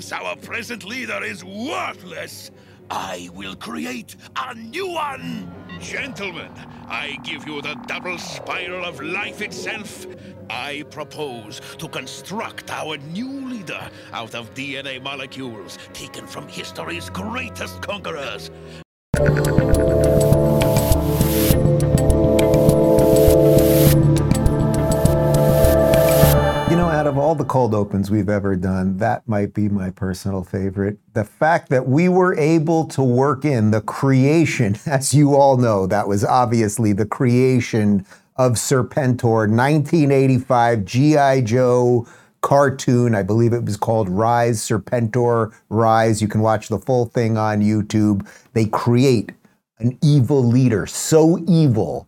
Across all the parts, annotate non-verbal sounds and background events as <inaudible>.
seems our present leader is worthless, I will create a new one. Gentlemen, I give you the double spiral of life itself. I propose to construct our new leader out of DNA molecules taken from history's greatest conquerors. All the cold opens we've ever done, that might be my personal favorite. The fact that we were able to work in the creation, <laughs> as you all know, that was obviously the creation of Serpentor, 1985 G.I. Joe cartoon. I believe it was called Rise, Serpentor Rise. You can watch the full thing on YouTube. They create an evil leader, so evil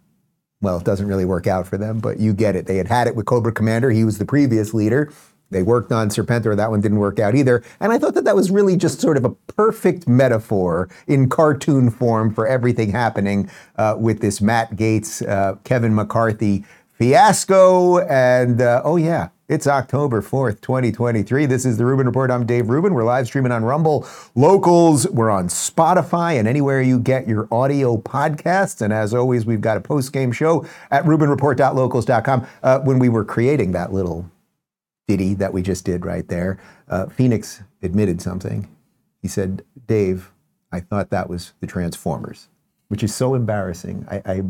well, it doesn't really work out for them, but you get it. They had had it with Cobra Commander. He was the previous leader. They worked on Serpentor. That one didn't work out either. And I thought that that was really just sort of a perfect metaphor in cartoon form for everything happening uh, with this Matt Gaetz, uh, Kevin McCarthy fiasco. And uh, oh, yeah, it's October 4th, 2023. This is the Rubin Report. I'm Dave Rubin. We're live streaming on Rumble, Locals. We're on Spotify and anywhere you get your audio podcasts. And as always, we've got a post game show at RubinReport.locals.com. Uh, when we were creating that little ditty that we just did right there, uh, Phoenix admitted something. He said, Dave, I thought that was the Transformers which is so embarrassing. I, I,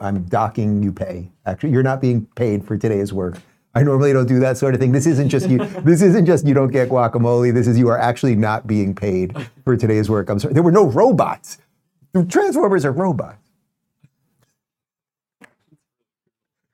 I'm docking you pay. Actually, you're not being paid for today's work. I normally don't do that sort of thing. This isn't just you. <laughs> this isn't just you don't get guacamole. This is you are actually not being paid for today's work. I'm sorry. There were no robots. The Transformers are robots.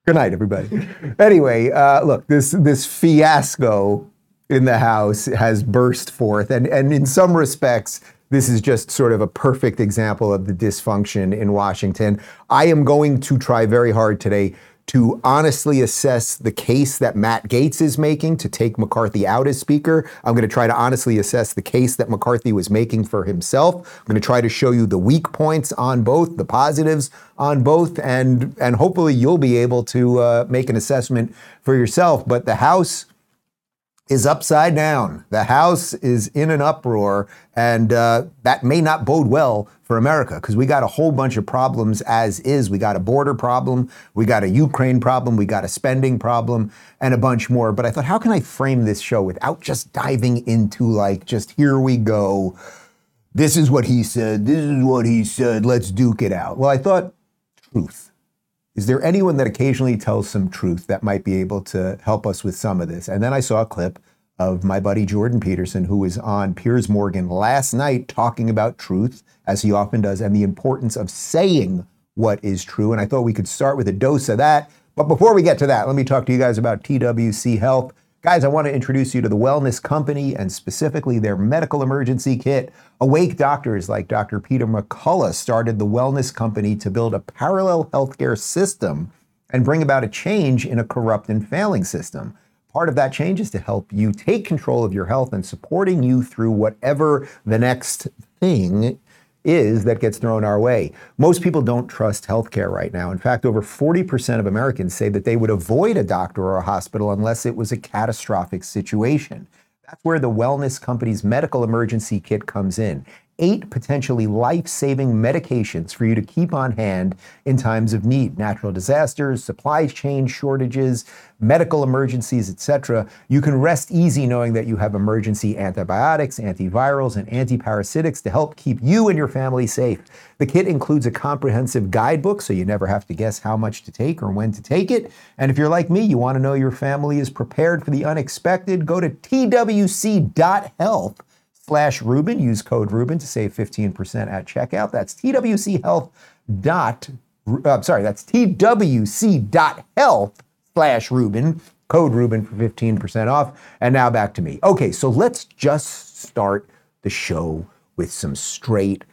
Good night, everybody. anyway, uh, look, this this fiasco in the House has burst forth, and and in some respects, this is just sort of a perfect example of the dysfunction in Washington. I am going to try very hard today to honestly assess the case that Matt Gaetz is making to take McCarthy out as Speaker. I'm going to try to honestly assess the case that McCarthy was making for himself. I'm going to try to show you the weak points on both, the positives on both, and and hopefully you'll be able to uh, make an assessment for yourself. But the House is upside down. The House is in an uproar, and uh, that may not bode well for America because we got a whole bunch of problems as is. We got a border problem, we got a Ukraine problem, we got a spending problem, and a bunch more. But I thought, how can I frame this show without just diving into like, just here we go. This is what he said. This is what he said. Let's duke it out. Well, I thought, truth. Is there anyone that occasionally tells some truth that might be able to help us with some of this? And then I saw a clip of my buddy Jordan Peterson, who was on Piers Morgan last night talking about truth, as he often does, and the importance of saying what is true. And I thought we could start with a dose of that. But before we get to that, let me talk to you guys about TWC Health. Guys, I want to introduce you to the Wellness Company and specifically their medical emergency kit. Awake doctors like Dr. Peter McCullough started the Wellness Company to build a parallel healthcare system and bring about a change in a corrupt and failing system. Part of that change is to help you take control of your health and supporting you through whatever the next thing is that gets thrown our way. Most people don't trust healthcare right now. In fact, over 40% of Americans say that they would avoid a doctor or a hospital unless it was a catastrophic situation. That's where the Wellness Company's medical emergency kit comes in eight potentially life saving medications for you to keep on hand in times of need natural disasters, supply chain shortages, medical emergencies, etc. You can rest easy knowing that you have emergency antibiotics, antivirals, and antiparasitics to help keep you and your family safe. The kit includes a comprehensive guidebook so you never have to guess how much to take or when to take it. And if you're like me, you want to know your family is prepared for the unexpected, go to twc.health slash Rubin. Use code Rubin to save 15% at checkout. That's TWC dot, uh, sorry, that's TWC dot health slash Rubin. Code Rubin for 15% off. And now back to me. Okay, so let's just start the show with some straight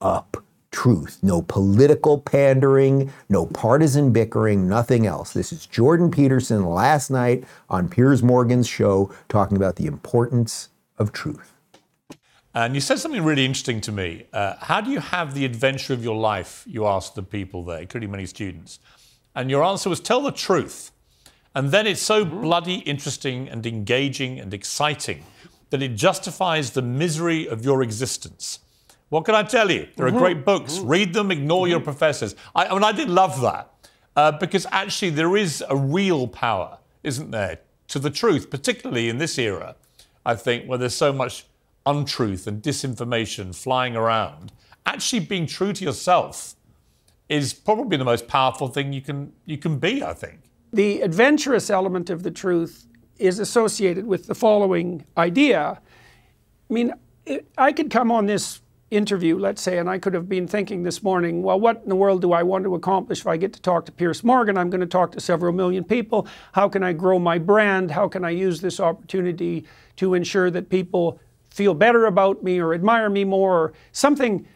up truth. No political pandering, no partisan bickering, nothing else. This is Jordan Peterson last night on Piers Morgan's show talking about the importance of truth. And you said something really interesting to me. Uh, how do you have the adventure of your life? You asked the people there, including many students. And your answer was tell the truth. And then it's so bloody interesting and engaging and exciting that it justifies the misery of your existence. What can I tell you? There are mm-hmm. great books. Mm-hmm. Read them, ignore mm-hmm. your professors. I, I, mean, I did love that uh, because actually there is a real power, isn't there, to the truth, particularly in this era, I think, where there's so much untruth and disinformation flying around. Actually, being true to yourself is probably the most powerful thing you can you can be. I think the adventurous element of the truth is associated with the following idea. I mean, it, I could come on this interview, let's say, and I could have been thinking this morning, well, what in the world do I want to accomplish if I get to talk to Piers Morgan? I'm going to talk to several million people. How can I grow my brand? How can I use this opportunity to ensure that people feel better about me or admire me more or something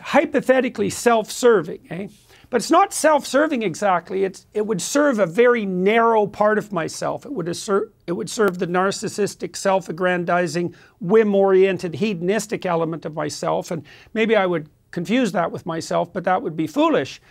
hypothetically self serving? Eh? But it's not self serving exactly. It's, it would serve a very narrow part of myself. It would, assert, it would serve the narcissistic, self aggrandizing, whim oriented, hedonistic element of myself. And maybe I would confuse that with myself, but that would be foolish.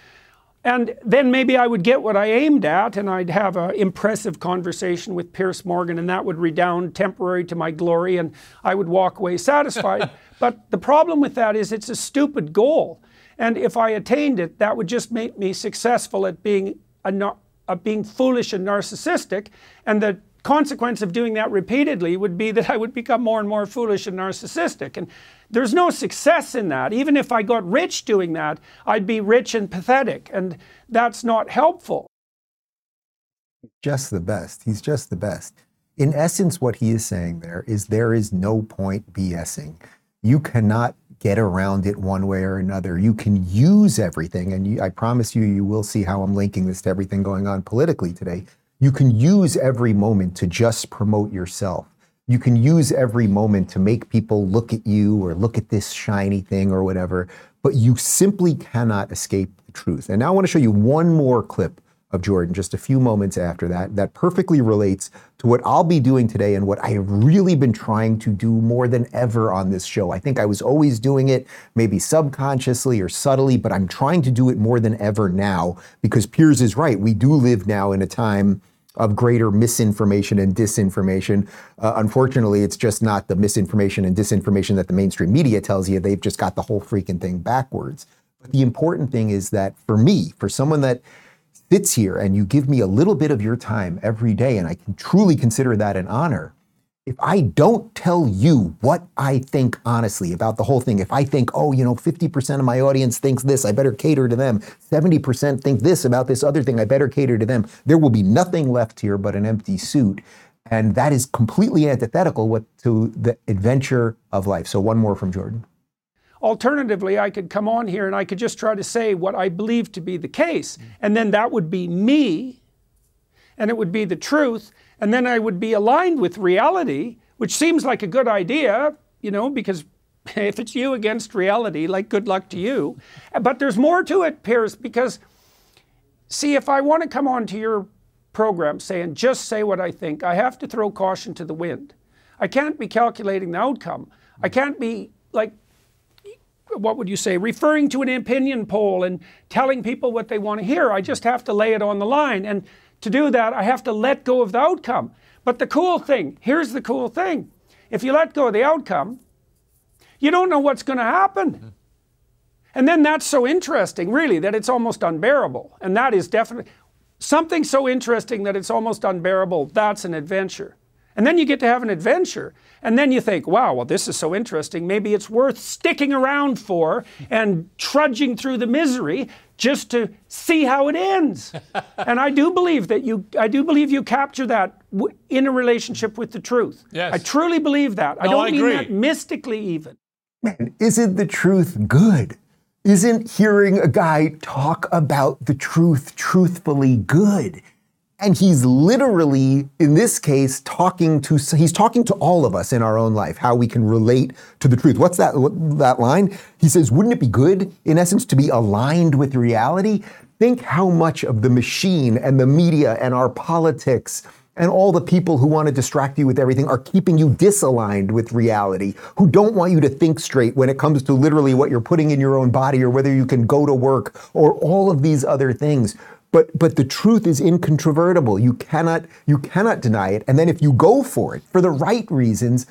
And then maybe I would get what I aimed at, and I'd have an impressive conversation with Piers Morgan, and that would redound temporary to my glory, and I would walk away satisfied. <laughs> but the problem with that is it's a stupid goal. And if I attained it, that would just make me successful at being a, at being foolish and narcissistic. And the consequence of doing that repeatedly would be that I would become more and more foolish and narcissistic. And there's no success in that. Even if I got rich doing that, I'd be rich and pathetic. And that's not helpful. Just the best. He's just the best. In essence, what he is saying there is there is no point BSing. You cannot get around it one way or another. You can use everything, and you, I promise you, you will see how I'm linking this to everything going on politically today. You can use every moment to just promote yourself. You can use every moment to make people look at you or look at this shiny thing or whatever, but you simply cannot escape the truth. And now I want to show you one more clip of Jordan just a few moments after that that perfectly relates to what I'll be doing today and what I have really been trying to do more than ever on this show. I think I was always doing it, maybe subconsciously or subtly, but I'm trying to do it more than ever now because Piers is right. We do live now in a time of greater misinformation and disinformation. Uh, unfortunately, it's just not the misinformation and disinformation that the mainstream media tells you. They've just got the whole freaking thing backwards. But the important thing is that for me, for someone that sits here and you give me a little bit of your time every day, and I can truly consider that an honor. If I don't tell you what I think honestly about the whole thing, if I think, oh, you know, 50% of my audience thinks this, I better cater to them. 70% think this about this other thing, I better cater to them. There will be nothing left here but an empty suit. And that is completely antithetical to the adventure of life. So, one more from Jordan. Alternatively, I could come on here and I could just try to say what I believe to be the case. And then that would be me, and it would be the truth. And then I would be aligned with reality, which seems like a good idea, you know, because <laughs> if it's you against reality, like good luck to you. But there's more to it, Piers, because see, if I want to come on to your program saying just say what I think, I have to throw caution to the wind. I can't be calculating the outcome. I can't be like what would you say, referring to an opinion poll and telling people what they want to hear. I just have to lay it on the line. And to do that, I have to let go of the outcome. But the cool thing, here's the cool thing if you let go of the outcome, you don't know what's going to happen. Mm-hmm. And then that's so interesting, really, that it's almost unbearable. And that is definitely something so interesting that it's almost unbearable. That's an adventure. And then you get to have an adventure. And then you think, wow, well, this is so interesting. Maybe it's worth sticking around for and trudging through the misery just to see how it ends. <laughs> and I do believe that you, I do believe you capture that w- in a relationship with the truth. Yes. I truly believe that. No, I oh, don't I mean agree. that mystically even. Man, isn't the truth good? Isn't hearing a guy talk about the truth truthfully good? And he's literally, in this case, talking to he's talking to all of us in our own life, how we can relate to the truth. What's that that line? He says, "Wouldn't it be good, in essence, to be aligned with reality?" Think how much of the machine and the media and our politics and all the people who want to distract you with everything are keeping you disaligned with reality, who don't want you to think straight when it comes to literally what you're putting in your own body or whether you can go to work or all of these other things. But but the truth is incontrovertible. You cannot you cannot deny it. And then if you go for it for the right reasons,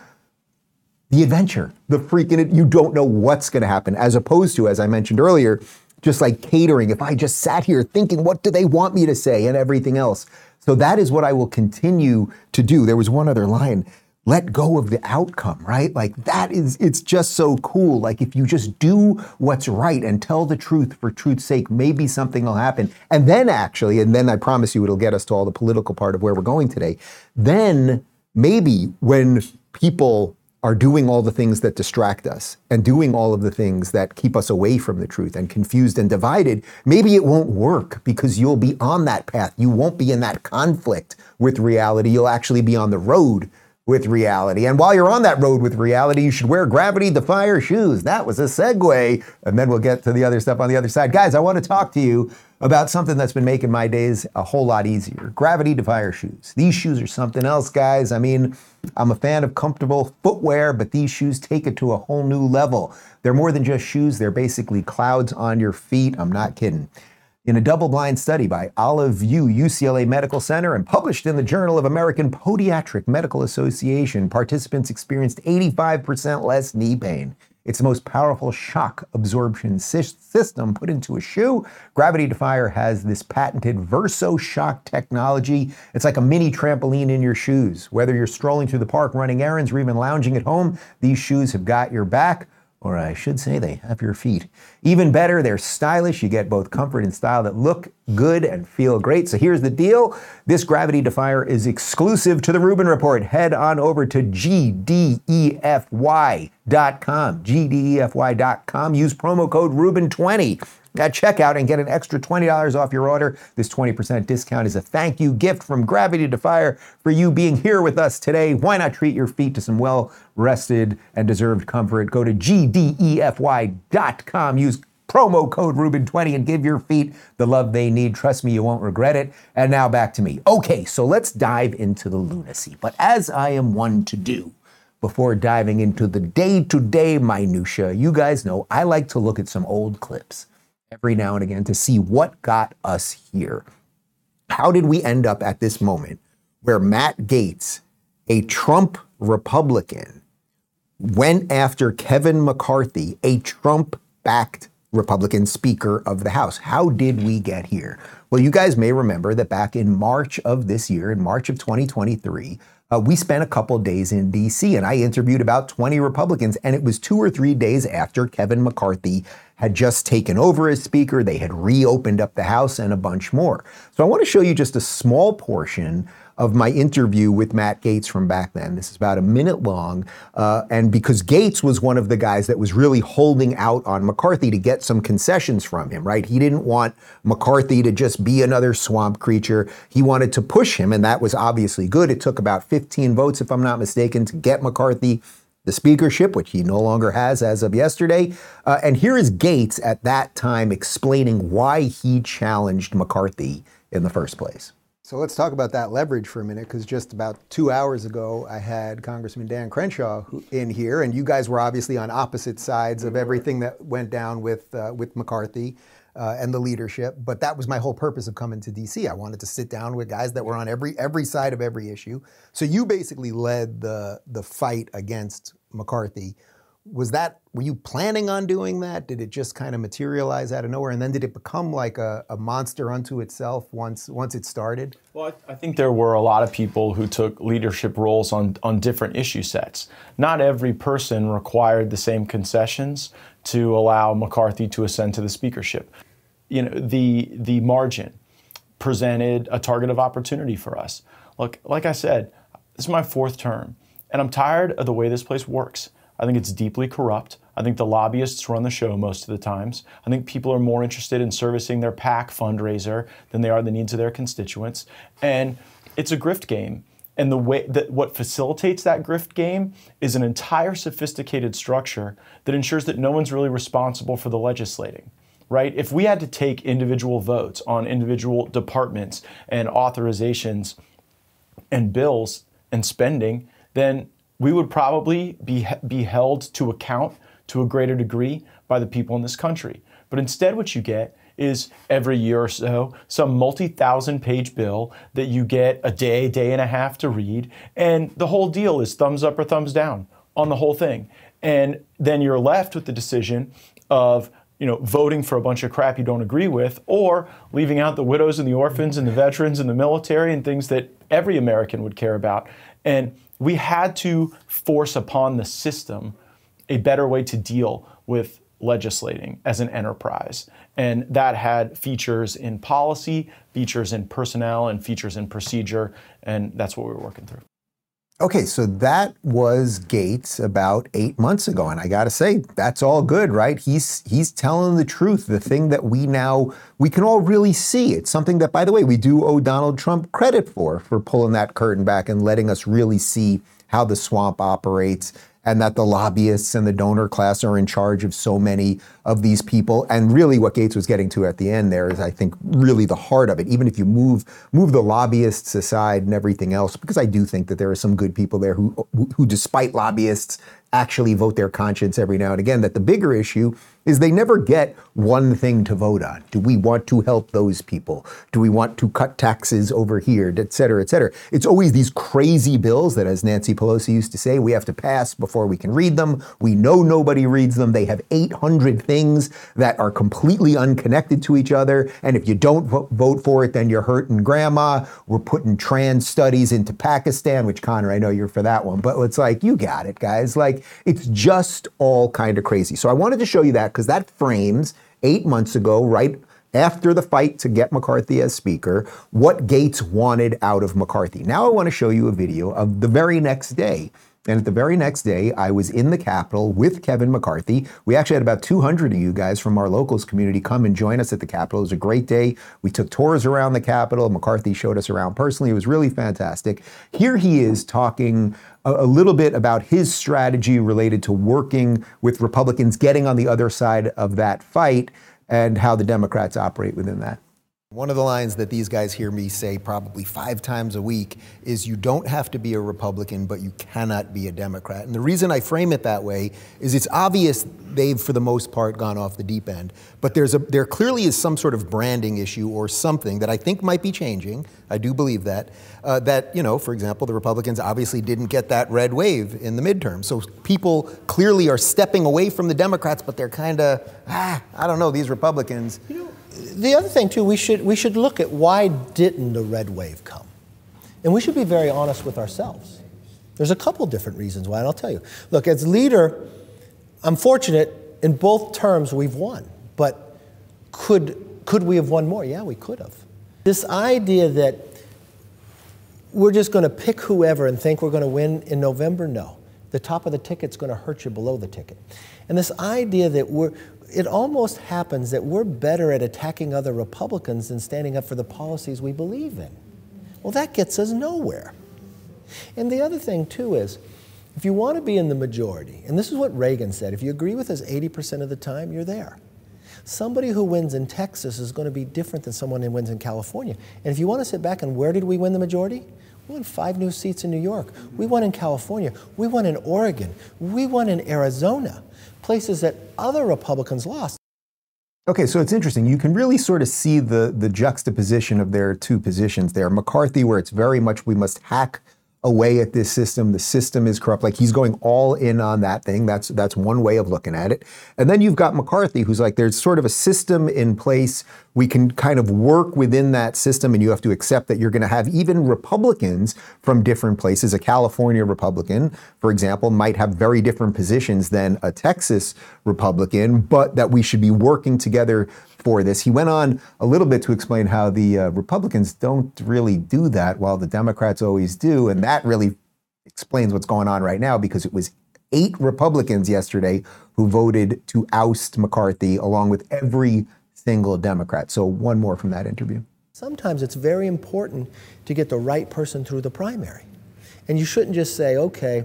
the adventure, the freaking, you don't know what's going to happen, as opposed to, as I mentioned earlier, just like catering. If I just sat here thinking, what do they want me to say and everything else. So that is what I will continue to do. There was one other line let go of the outcome, right? Like that is, it's just so cool. Like if you just do what's right and tell the truth for truth's sake, maybe something will happen. And then actually, and then I promise you it'll get us to all the political part of where we're going today. Then maybe when people are doing all the things that distract us and doing all of the things that keep us away from the truth and confused and divided, maybe it won't work because you'll be on that path. You won't be in that conflict with reality. You'll actually be on the road with reality. And while you're on that road with reality, you should wear gravity defyer shoes. That was a segue. And then we'll get to the other stuff on the other side. Guys, I want to talk to you about something that's been making my days a whole lot easier. Gravity defier shoes. These shoes are something else, guys. I mean, I'm a fan of comfortable footwear, but these shoes take it to a whole new level. They're more than just shoes, they're basically clouds on your feet. I'm not kidding in a double blind study by Olive View UCLA Medical Center and published in the Journal of American Podiatric Medical Association, participants experienced 85% less knee pain. It's the most powerful shock absorption system put into a shoe. Gravity Defyer has this patented Verso Shock technology. It's like a mini trampoline in your shoes. Whether you're strolling through the park, running errands, or even lounging at home, these shoes have got your back or I should say they have your feet. Even better, they're stylish. You get both comfort and style that look good and feel great. So here's the deal. This Gravity Defyer is exclusive to the Rubin Report. Head on over to gdefy.com, gdefy.com. Use promo code Rubin20 at checkout and get an extra $20 off your order. This 20% discount is a thank you gift from Gravity Defyer for you being here with us today. Why not treat your feet to some well rested and deserved comfort? Go to gdefy.com. Use promo code Rubin20 and give your feet the love they need. Trust me, you won't regret it. And now back to me. Okay, so let's dive into the lunacy. But as I am one to do, before diving into the day to day minutia, you guys know I like to look at some old clips every now and again to see what got us here. How did we end up at this moment where Matt Gaetz, a Trump Republican, went after Kevin McCarthy, a Trump backed Republican Speaker of the House? How did we get here? Well, you guys may remember that back in March of this year, in March of 2023, uh, we spent a couple days in DC and I interviewed about 20 Republicans, and it was two or three days after Kevin McCarthy had just taken over as Speaker. They had reopened up the House and a bunch more. So I want to show you just a small portion of my interview with Matt Gaetz from back then. This is about a minute long. Uh, and because Gaetz was one of the guys that was really holding out on McCarthy to get some concessions from him, right? He didn't want McCarthy to just be another swamp creature. He wanted to push him, and that was obviously good. It took about 15 votes, if I'm not mistaken, to get McCarthy the speakership, which he no longer has as of yesterday. Uh, and here is Gaetz at that time explaining why he challenged McCarthy in the first place. So let's talk about that leverage for a minute, because just about two hours ago, I had Congressman Dan Crenshaw in here, and you guys were obviously on opposite sides of everything that went down with uh, with McCarthy. Uh, and the leadership. But that was my whole purpose of coming to DC. I wanted to sit down with guys that were on every every side of every issue. So you basically led the the fight against McCarthy. Was that were you planning on doing that? Did it just kind of materialize out of nowhere? And then did it become like a, a monster unto itself once once it started? Well I, I, think there were a lot of people who took leadership roles on on different issue sets. Not every person required the same concessions to allow mccarthy to ascend to the speakership. You know the the margin presented a target of opportunity for us. Look like i said this is my fourth term and i'm tired of the way this place works I think it's deeply corrupt. I think the lobbyists run the show most of the times. I think people are more interested in servicing their PAC fundraiser than they are the needs of their constituents. And it's a grift game. And the way that what facilitates that grift game is an entire sophisticated structure that ensures that no one's really responsible for the legislating. Right? If we had to take individual votes on individual departments and authorizations and bills and spending, then we would probably be, be held to account to a greater degree by the people in this country. But instead, what you get is every year or so some multi thousand page bill that you get a day, day and a half to read. And the whole deal is thumbs up or thumbs down on the whole thing. And then you're left with the decision of you know, voting for a bunch of crap you don't agree with, or leaving out the widows and the orphans and the veterans and the military and things that every American would care about. And we had to force upon the system a better way to deal with legislating as an enterprise. And that had features in policy, features in personnel, and features in procedure. And that's what we were working through. Okay, so that was Gaetz about eight months ago, and I got to say that's all good, right? He's he's telling the truth, the thing that we now we can all really see. It's something that, by the way, we do owe Donald Trump credit for for pulling that curtain back and letting us really see how the swamp operates and that the lobbyists and the donor class are in charge of so many of these people. And really, what Gaetz was getting to at the end there is, I think, really the heart of it. Even if you move move the lobbyists aside and everything else, because I do think that there are some good people there who, who, who despite lobbyists, actually vote their conscience every now and again. That the bigger issue is they never get one thing to vote on. Do we want to help those people? Do we want to cut taxes over here, et cetera, et cetera? It's always these crazy bills that, as Nancy Pelosi used to say, we have to pass before we can read them. We know nobody reads them. They have 800 things that are completely unconnected to each other. And if you don't vote for it, then you're hurting grandma. We're putting trans studies into Pakistan, which Connor, I know you're for that one, but it's like, you got it, guys. Like, it's just all kind of crazy. So I wanted to show you that because that frames eight months ago, right after the fight to get McCarthy as Speaker, what Gaetz wanted out of McCarthy. Now I want to show you a video of the very next day. And at the very next day, I was in the Capitol with Kevin McCarthy. We actually had about 200 of you guys from our locals community come and join us at the Capitol. It was a great day. We took tours around the Capitol. McCarthy showed us around personally. It was really fantastic. Here he is talking a, little bit about his strategy related to working with Republicans, getting on the other side of that fight, and how the Democrats operate within that. One of the lines that these guys hear me say probably five times a week is you don't have to be a Republican, but you cannot be a Democrat. And the reason I frame it that way is it's obvious they've, for the most part, gone off the deep end. But there's a, there clearly is some sort of branding issue or something that I think might be changing. I do believe that. Uh, that, you know, for example, the Republicans obviously didn't get that red wave in the midterm. So people clearly are stepping away from the Democrats, but they're kind of, ah, I don't know, these Republicans. You know, the other thing too, we should we should look at why didn't the red wave come, and we should be very honest with ourselves. There's a couple different reasons why, and I'll tell you. Look, as leader, I'm fortunate in both terms we've won, but could could we have won more? Yeah, we could have. This idea that we're just going to pick whoever and think we're going to win in November, no. The top of the ticket's going to hurt you below the ticket. And this idea that we're it almost happens that we're better at attacking other Republicans than standing up for the policies we believe in. Well, that gets us nowhere. And the other thing, too, is if you want to be in the majority, and this is what Reagan said if you agree with us 80% of the time, you're there. Somebody who wins in Texas is going to be different than someone who wins in California. And if you want to sit back and where did we win the majority? We won five new seats in New York. We won in California. We won in Oregon. We won in Arizona places that other Republicans lost. Okay, so it's interesting. You can really sort of see the, the juxtaposition of their two positions there. McCarthy, where it's very much we must hack away at this system. The system is corrupt. Like he's going all in on that thing. That's that's one way of looking at it. And then you've got McCarthy, who's like, there's sort of a system in place. We can kind of work within that system, and you have to accept that you're going to have even Republicans from different places. A California Republican, for example, might have very different positions than a Texas Republican, but that we should be working together for this. He went on a little bit to explain how the uh, Republicans don't really do that, while the Democrats always do. And that really explains what's going on right now because it was eight Republicans yesterday who voted to oust McCarthy, along with every single Democrat. So, one more from that interview. Sometimes it's very important to get the right person through the primary. And you shouldn't just say, okay,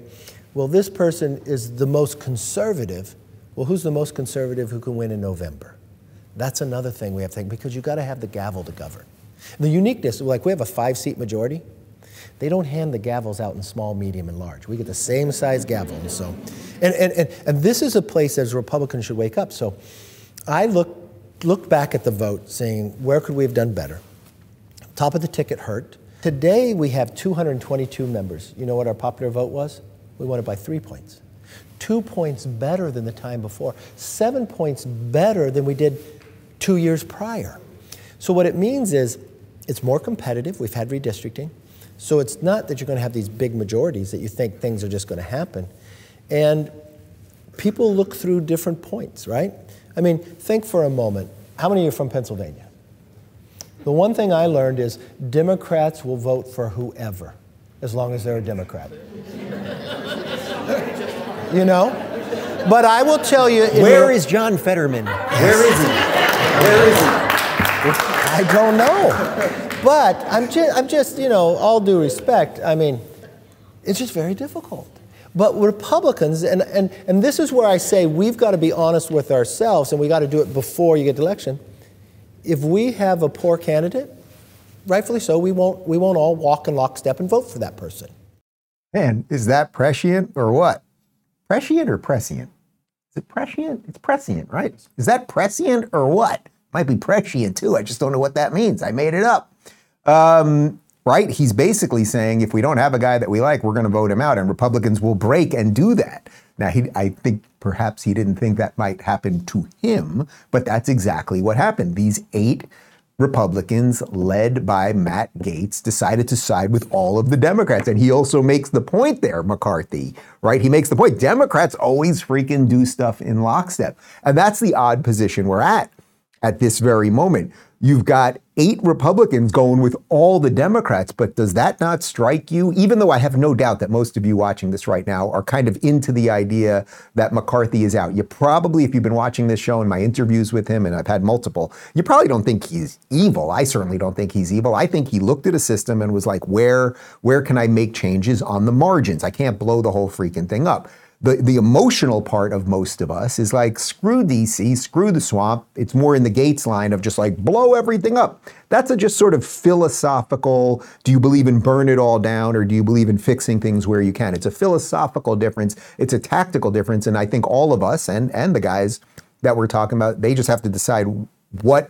well, this person is the most conservative. Well, who's the most conservative who can win in November? That's another thing we have to think because you've got to have the gavel to govern. The uniqueness, like we have a five seat majority, they don't hand the gavels out in small, medium, and large. We get the same size gavel. And so, and, and, and, and this is a place that as Republicans should wake up. So I look, looked back at the vote saying, where could we have done better? Top of the ticket hurt. Today we have 222 members. You know what our popular vote was? We won it by three points. two points better than the time before, seven points better than we did two years prior. So, what it means is it's more competitive. We've had redistricting. So, it's not that you're going to have these big majorities that you think things are just going to happen. And people look through different points, right? I mean, think for a moment how many of you are from Pennsylvania? The one thing I learned is Democrats will vote for whoever, as long as they're a Democrat. <laughs> you know? But I will tell you. Where is John Fetterman? Where is he? Where is he? I don't know. But I'm just, I'm just, you know, all due respect, I mean, it's just very difficult. But Republicans, and, and, and this is where I say we've got to be honest with ourselves and we've got to do it before you get to election. If we have a poor candidate, rightfully so, we won't, we won't all walk in lockstep and vote for that person. Man, is that prescient or what? Prescient or prescient? Is it prescient? It's prescient, right? Is that prescient or what? Might be prescient too. I just don't know what that means. I made it up. Um, right? He's basically saying if we don't have a guy that we like, we're going to vote him out, and Republicans will break and do that. Now, he, I think perhaps he didn't think that might happen to him, but that's exactly what happened. These eight Republicans, led by Matt Gaetz, decided to side with all of the Democrats. And he also makes the point there, McCarthy, right? He makes the point Democrats always freaking do stuff in lockstep. And that's the odd position we're at at this very moment. You've got eight Republicans going with all the Democrats, but does that not strike you? Even though I have no doubt that most of you watching this right now are kind of into the idea that McCarthy is out. You probably, if you've been watching this show and my interviews with him, and I've had multiple, you probably don't think he's evil. I certainly don't think he's evil. I think he looked at a system and was like, where, where can I make changes on the margins? I can't blow the whole freaking thing up the, the emotional part of most of us is like, screw DC, screw the swamp. It's more in the Gaetz line of just like, blow everything up. That's a just sort of philosophical, do you believe in burn it all down or do you believe in fixing things where you can? It's a philosophical difference. It's a tactical difference. And I think all of us and, and the guys that we're talking about, they just have to decide what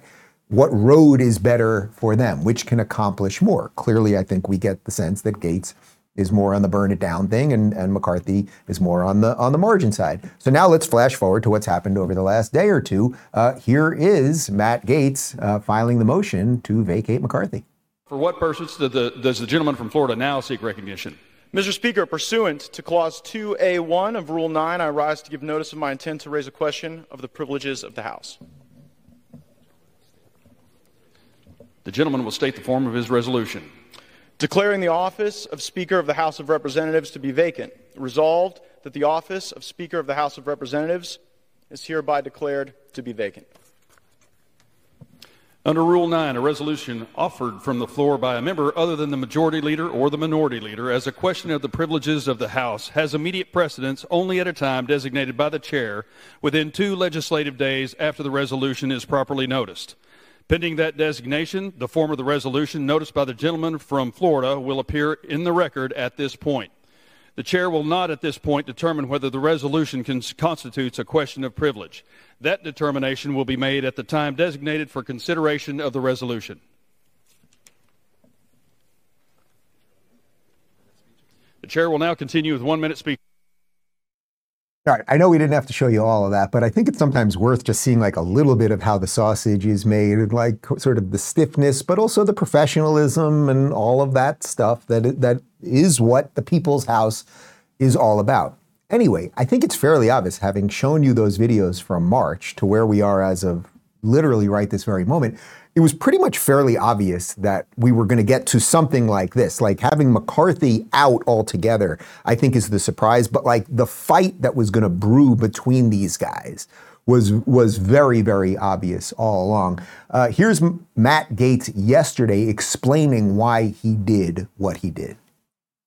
what road is better for them, which can accomplish more. Clearly, I think we get the sense that Gaetz is more on the burn it down thing, and, and McCarthy is more on the on the margin side. So now let's flash forward to what's happened over the last day or two. Uh, here is Matt Gaetz uh, filing the motion to vacate McCarthy. For what purpose does the, does the gentleman from Florida now seek recognition? Mr. Speaker, pursuant to Clause 2A1 of Rule 9, I rise to give notice of my intent to raise a question of the privileges of the House. The gentleman will state the form of his resolution declaring the office of Speaker of the House of Representatives to be vacant. Resolved that the office of Speaker of the House of Representatives is hereby declared to be vacant. Under Rule 9, a resolution offered from the floor by a member other than the majority leader or the minority leader as a question of the privileges of the House has immediate precedence only at a time designated by the chair within two legislative days after the resolution is properly noticed. Pending that designation, the form of the resolution noticed by the gentleman from Florida will appear in the record at this point. The chair will not at this point determine whether the resolution constitutes a question of privilege. That determination will be made at the time designated for consideration of the resolution. The chair will now continue with one minute speech. All right, I know we didn't have to show you all of that, but I think it's sometimes worth just seeing like a little bit of how the sausage is made, and like sort of the stiffness, but also the professionalism and all of that stuff that that is what the People's House is all about. Anyway, I think it's fairly obvious, having shown you those videos from March to where we are as of literally right this very moment, it was pretty much fairly obvious that we were going to get to something like this. Like having McCarthy out altogether, I think is the surprise. But like the fight that was going to brew between these guys was was very very obvious all along. Uh, here's Matt Gaetz yesterday explaining why he did what he did.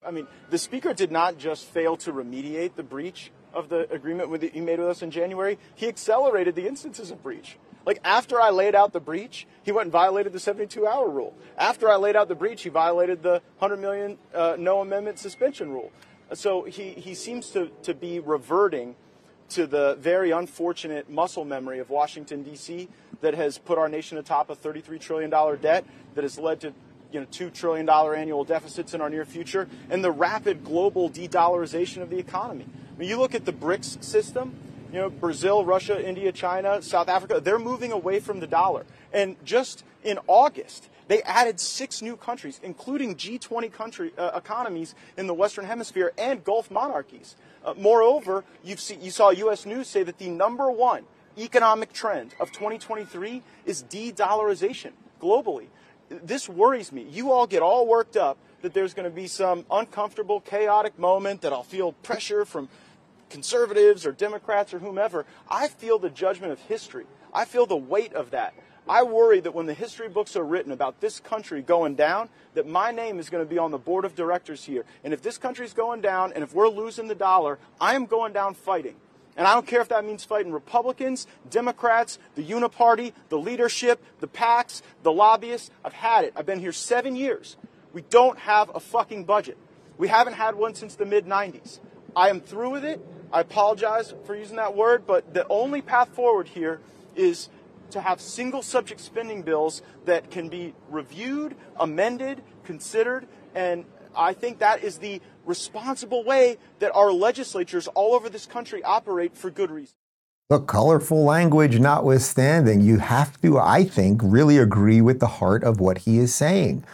I mean, the speaker did not just fail to remediate the breach of the agreement with, he made with us in January. He accelerated the instances of breach. Like after I laid out the breach, he went and violated the 72 hour rule. After I laid out the breach, he violated the 100 million uh, no amendment suspension rule. So he, he seems to, to be reverting to the very unfortunate muscle memory of Washington, D.C., that has put our nation atop a $33 trillion debt, that has led to you know, $2 trillion annual deficits in our near future, and the rapid global de dollarization of the economy. I mean, you look at the BRICS system, you know, Brazil, Russia, India, China, South Africa, they're moving away from the dollar. And just in August, they added six new countries, including G20 country uh, economies in the Western Hemisphere and Gulf monarchies. Uh, moreover, see, you saw U.S. News say that the number one economic trend of 2023 is de-dollarization globally. This worries me. You all get all worked up that there's going to be some uncomfortable, chaotic moment that I'll feel pressure from conservatives or Democrats or whomever. I feel the judgment of history. I feel the weight of that. I worry that when the history books are written about this country going down, that my name is going to be on the board of directors here. And if this country's going down and if we're losing the dollar, I am going down fighting. And I don't care if that means fighting Republicans, Democrats, the Uniparty, the leadership, the PACs, the lobbyists. I've had it. I've been here seven years. We don't have a fucking budget. We haven't had one since the mid 90s. I am through with it. I apologize for using that word, but the only path forward here is to have single subject spending bills that can be reviewed, amended, considered, and I think that is the responsible way that our legislatures all over this country operate for good reason. The colorful language notwithstanding, you have to, I think, really agree with the heart of what he is saying.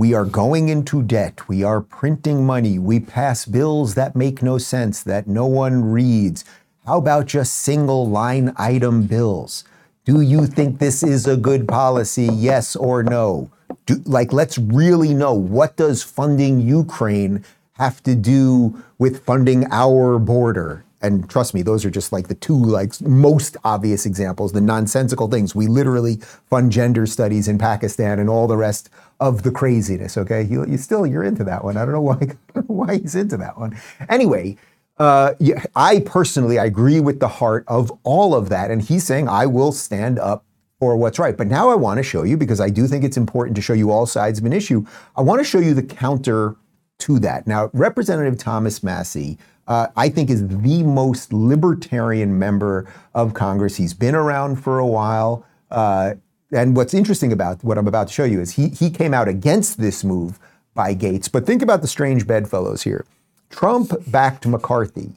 We are going into debt. We are printing money. We pass bills that make no sense, that no one reads. How about just single line item bills? Do you think this is a good policy? Yes or no? Do, like, let's really know what does funding Ukraine have to do with funding our border? And trust me, those are just like the two like most obvious examples, the nonsensical things. We literally fund gender studies in Pakistan and all the rest of the craziness. Okay, you, you still you're into that one. I don't know why <laughs> why he's into that one. Anyway, uh, yeah, I personally I agree with the heart of all of that, and he's saying I will stand up for what's right. But now I want to show you because I do think it's important to show you all sides of an issue. I want to show you the counter to that. Now, Representative Thomas Massie. Uh, I think is the most libertarian member of Congress. He's been around for a while. Uh, and what's interesting about what I'm about to show you is he, he came out against this move by Gaetz. But think about the strange bedfellows here. Trump backed McCarthy.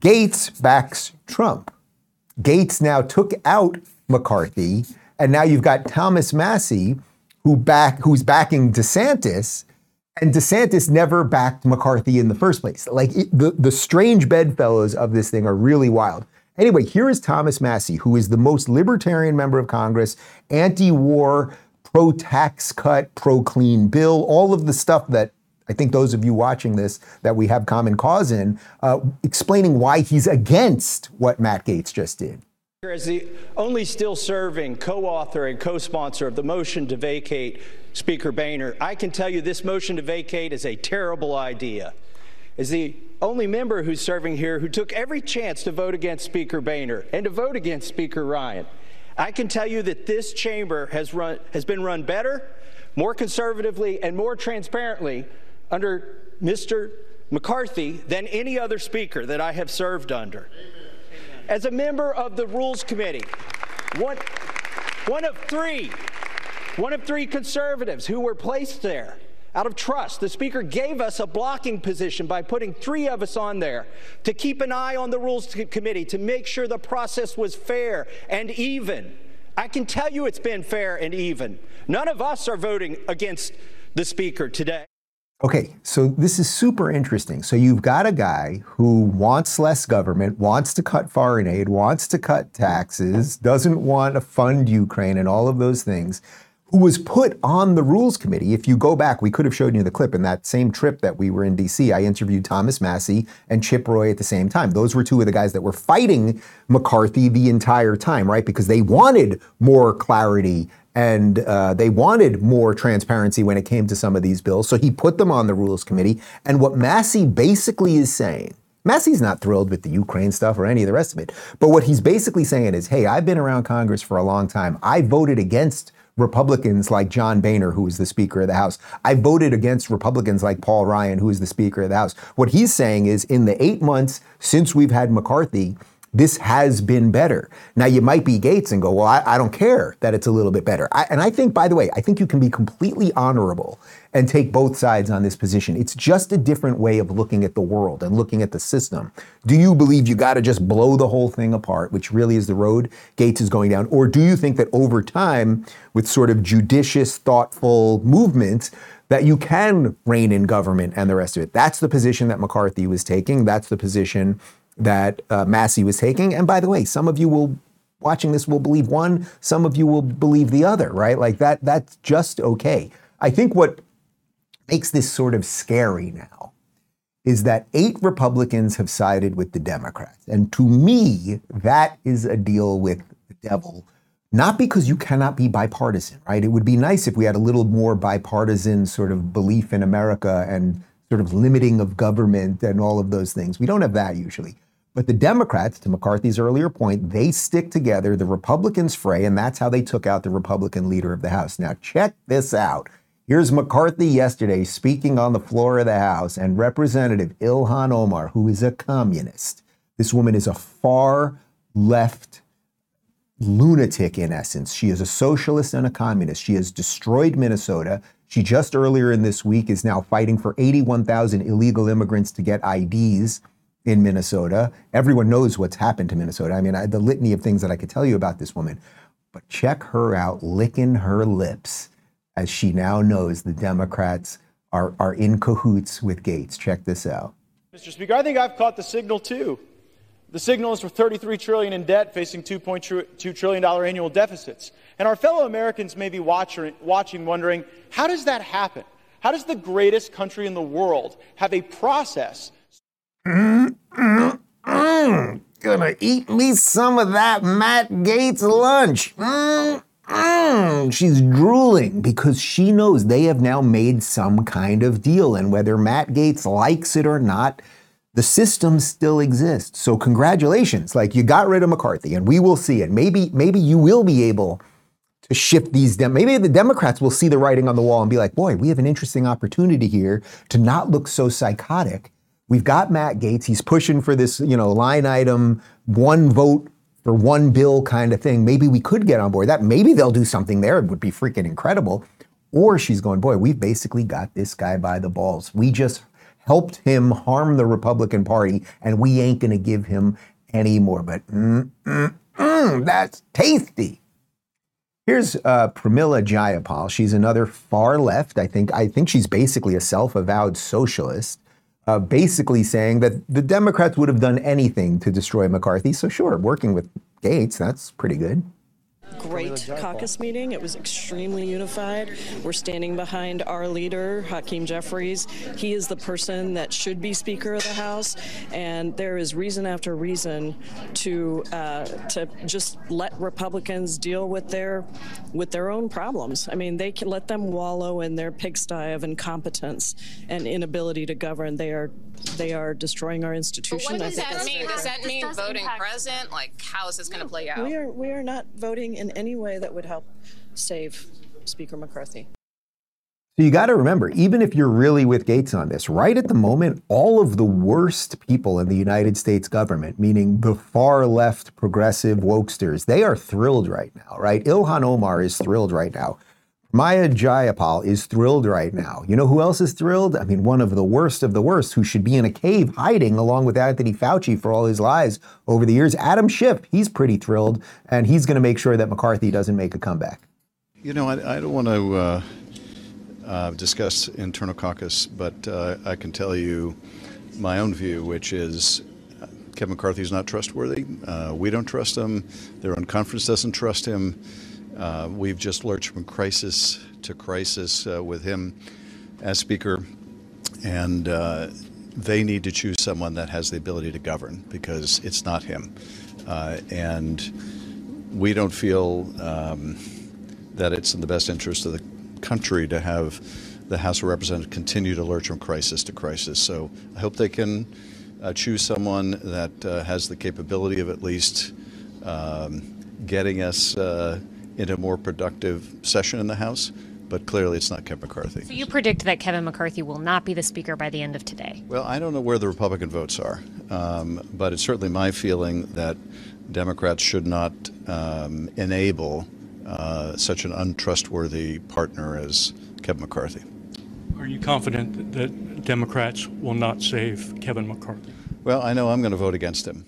Gaetz backs Trump. Gaetz now took out McCarthy, and now you've got Thomas Massie, who back who's backing DeSantis, and DeSantis never backed McCarthy in the first place. Like it, the the strange bedfellows of this thing are really wild. Anyway, here is Thomas Massie, who is the most libertarian member of Congress, anti-war, pro-tax cut, pro-clean bill, all of the stuff that I think those of you watching this that we have common cause in, uh, explaining why he's against what Matt Gaetz just did. As the only still serving co author and co sponsor of the motion to vacate Speaker Boehner, I can tell you this motion to vacate is a terrible idea. As the only member who's serving here who took every chance to vote against Speaker Boehner and to vote against Speaker Ryan, I can tell you that this chamber has, run, has been run better, more conservatively, and more transparently under Mr. McCarthy than any other speaker that I have served under. As a member of the Rules Committee, one, one of three, one of three conservatives who were placed there out of trust. The Speaker gave us a blocking position by putting three of us on there to keep an eye on the Rules Committee to make sure the process was fair and even. I can tell you it's been fair and even. None of us are voting against the Speaker today. Okay, so this is super interesting. So you've got a guy who wants less government, wants to cut foreign aid, wants to cut taxes, doesn't want to fund Ukraine and all of those things, who was put on the rules committee. If you go back, we could have showed you the clip in that same trip that we were in DC. I interviewed Thomas Massie and Chip Roy at the same time. Those were two of the guys that were fighting McCarthy the entire time, right? Because they wanted more clarity and uh, they wanted more transparency when it came to some of these bills. So he put them on the Rules Committee. And what Massie basically is saying, Massie's not thrilled with the Ukraine stuff or any of the rest of it. But what he's basically saying is, hey, I've been around Congress for a long time. I voted against Republicans like John Boehner, who is the Speaker of the House. I voted against Republicans like Paul Ryan, who is the Speaker of the House. What he's saying is, in the eight months since we've had McCarthy, this has been better. Now, you might be Gaetz and go, well, I, I don't care that it's a little bit better. I, and I think, by the way, I think you can be completely honorable and take both sides on this position. It's just a different way of looking at the world and looking at the system. Do you believe you got to just blow the whole thing apart, which really is the road Gaetz is going down? Or do you think that over time, with sort of judicious, thoughtful movements, that you can rein in government and the rest of it? That's the position that McCarthy was taking. That's the position that uh, Massie was taking. And by the way, some of you will watching this will believe one, some of you will believe the other, right? Like that that's just okay. I think what makes this sort of scary now is that eight Republicans have sided with the Democrats. And to me, that is a deal with the devil. Not because you cannot be bipartisan, right? It would be nice if we had a little more bipartisan sort of belief in America and sort of limiting of government and all of those things. We don't have that usually. But the Democrats, to McCarthy's earlier point, they stick together, the Republicans fray, and that's how they took out the Republican leader of the House. Now, check this out. Here's McCarthy yesterday speaking on the floor of the House, and Representative Ilhan Omar, who is a communist. This woman is a far left lunatic in essence. She is a socialist and a communist. She has destroyed Minnesota. She just earlier in this week is now fighting for 81,000 illegal immigrants to get IDs in Minnesota. Everyone knows what's happened to Minnesota. I mean, I, the litany of things that I could tell you about this woman. But check her out licking her lips as she now knows the Democrats are, are in cahoots with Gaetz. Check this out. Mr. Speaker, I think I've caught the signal too. The signal is for 33 trillion in debt, facing 2.2 trillion dollar annual deficits. And our fellow Americans may be watching, watching, wondering, how does that happen? How does the greatest country in the world have a process? Mm, mm, mm. Gonna eat me some of that Matt Gaetz lunch. Mm, Mm, she's drooling because she knows they have now made some kind of deal. And whether Matt Gaetz likes it or not, the system still exists. So congratulations. Like you got rid of McCarthy and we will see it. Maybe, maybe you will be able to shift these dem- maybe the Democrats will see the writing on the wall and be like, boy, we have an interesting opportunity here to not look so psychotic. We've got Matt Gaetz. He's pushing for this, you know, line item, one vote for one bill kind of thing, maybe we could get on board that. Maybe they'll do something there. It would be freaking incredible. Or she's going, boy, we've basically got this guy by the balls. We just helped him harm the Republican Party, and we ain't going to give him any more. But mm, mm, mm, that's tasty. Here's uh, Pramila Jayapal. She's another far left. I think. I think she's basically a self-avowed socialist uh, basically saying that the Democrats would have done anything to destroy McCarthy. So, sure, working with Gaetz, that's pretty good great caucus meeting. It was extremely unified. We're standing behind our leader, Hakeem Jeffries. He is the person that should be Speaker of the House, and there is reason after reason to uh, to just let Republicans deal with their with their own problems. I mean, they can let them wallow in their pigsty of incompetence and inability to govern. They are they are destroying our institution. But what does that mean? Does that mean voting present? Like, how is this going to play out? We are we are not voting in any way that would help save Speaker McCarthy. So you got to remember, even if you're really with Gaetz on this, right at the moment, all of the worst people in the United States government, meaning the far left progressive wokesters, they are thrilled right now, right? Ilhan Omar is thrilled right now. Maya Jayapal is thrilled right now. You know who else is thrilled? I mean, one of the worst of the worst who should be in a cave hiding along with Anthony Fauci for all his lies over the years. Adam Schiff, he's pretty thrilled, and he's going to make sure that McCarthy doesn't make a comeback. You know, I, I don't want to uh, uh, discuss internal caucus, but uh, I can tell you my own view, which is uh, Kevin McCarthy is not trustworthy. Uh, we don't trust him. Their own conference doesn't trust him. Uh, we've just lurched from crisis to crisis uh, with him as Speaker, and uh, they need to choose someone that has the ability to govern because it's not him. Uh, and we don't feel um, that it's in the best interest of the country to have the House of Representatives continue to lurch from crisis to crisis. So I hope they can uh, choose someone that uh, has the capability of at least um, getting us in a more productive session in the House. but clearly it's not Kevin McCarthy. So you predict that Kevin McCarthy will not be the Speaker by the end of today? Well, I don't know where the Republican votes are, um, but it's certainly my feeling that Democrats should not um, enable uh, such an untrustworthy partner as Kevin McCarthy. Are you confident that Democrats will not save Kevin McCarthy? Well, I know I'm going to vote against him.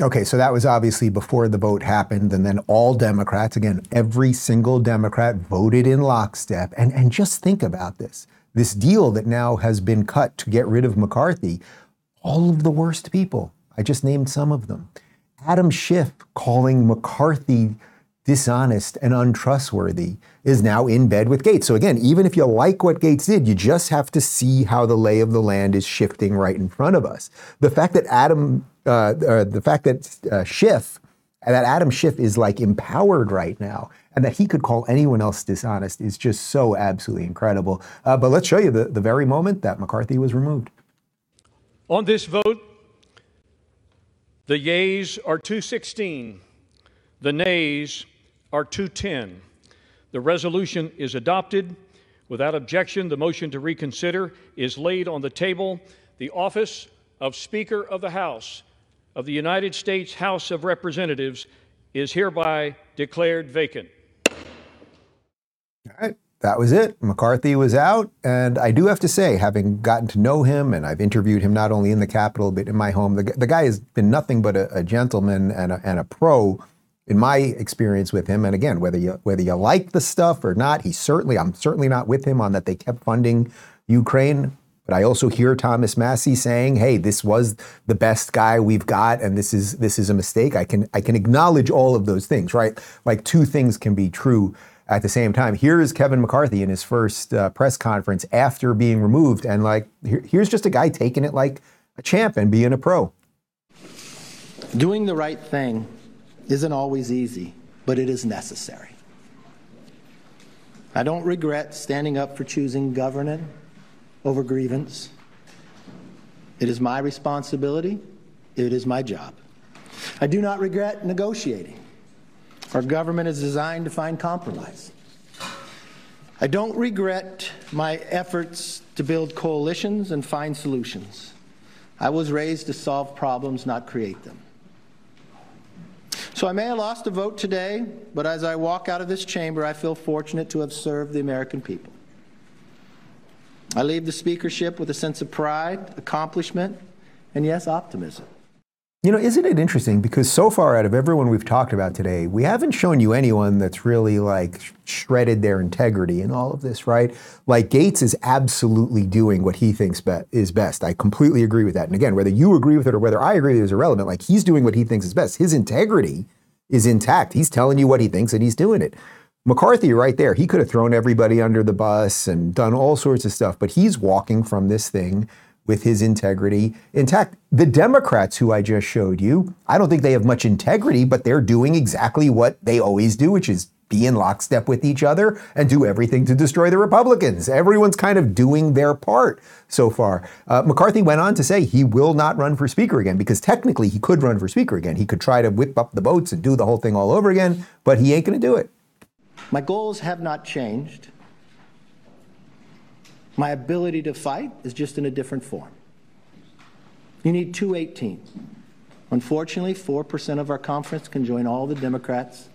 Okay, so that was obviously before the vote happened, and then all Democrats, again, every single Democrat voted in lockstep. And, and just think about this this deal that now has been cut to get rid of McCarthy, all of the worst people. I just named some of them. Adam Schiff calling McCarthy dishonest and untrustworthy is now in bed with Gaetz. So again, even if you like what Gaetz did, you just have to see how the lay of the land is shifting right in front of us. The fact that Adam, uh, uh, the fact that uh, Schiff, that Adam Schiff is like empowered right now, and that he could call anyone else dishonest is just so absolutely incredible. Uh, but let's show you the, the very moment that McCarthy was removed. On this vote, the yeas are 216, the nays are 210. The resolution is adopted. Without objection, the motion to reconsider is laid on the table. The office of Speaker of the House of the United States House of Representatives is hereby declared vacant. All right. That was it. McCarthy was out. And I do have to say, having gotten to know him, and I've interviewed him not only in the Capitol, but in my home, the, the guy has been nothing but a, a gentleman and a, and a pro in my experience with him, and again, whether you whether you like the stuff or not, he certainly I'm certainly not with him on that they kept funding Ukraine. But I also hear Thomas Massie saying, "Hey, this was the best guy we've got, and this is this is a mistake." I can I can acknowledge all of those things, right? Like two things can be true at the same time. Here is Kevin McCarthy in his first uh, press conference after being removed, and like here, here's just a guy taking it like a champ and being a pro. Doing the right thing isn't always easy, but it is necessary. I don't regret standing up for choosing governance over grievance. It is my responsibility. It is my job. I do not regret negotiating. Our government is designed to find compromise. I don't regret my efforts to build coalitions and find solutions. I was raised to solve problems, not create them. So I may have lost a vote today, but as I walk out of this chamber, I feel fortunate to have served the American people. I leave the speakership with a sense of pride, accomplishment, and yes, optimism. You know, isn't it interesting? Because so far, out of everyone we've talked about today, we haven't shown you anyone that's really like shredded their integrity in all of this, right? Like Gaetz is absolutely doing what he thinks be- is best. I completely agree with that. And again, whether you agree with it or whether I agree with it is irrelevant. Like he's doing what he thinks is best. His integrity is intact. He's telling you what he thinks and he's doing it. McCarthy, right there, he could have thrown everybody under the bus and done all sorts of stuff, but he's walking from this thing with his integrity intact. The Democrats, who I just showed you, I don't think they have much integrity, but they're doing exactly what they always do, which is be in lockstep with each other and do everything to destroy the Republicans. Everyone's kind of doing their part so far. Uh, McCarthy went on to say he will not run for Speaker again because technically he could run for Speaker again. He could try to whip up the votes and do the whole thing all over again, but he ain't going to do it. My goals have not changed. My ability to fight is just in a different form. You need 218. Unfortunately, 4% of our conference can join all the Democrats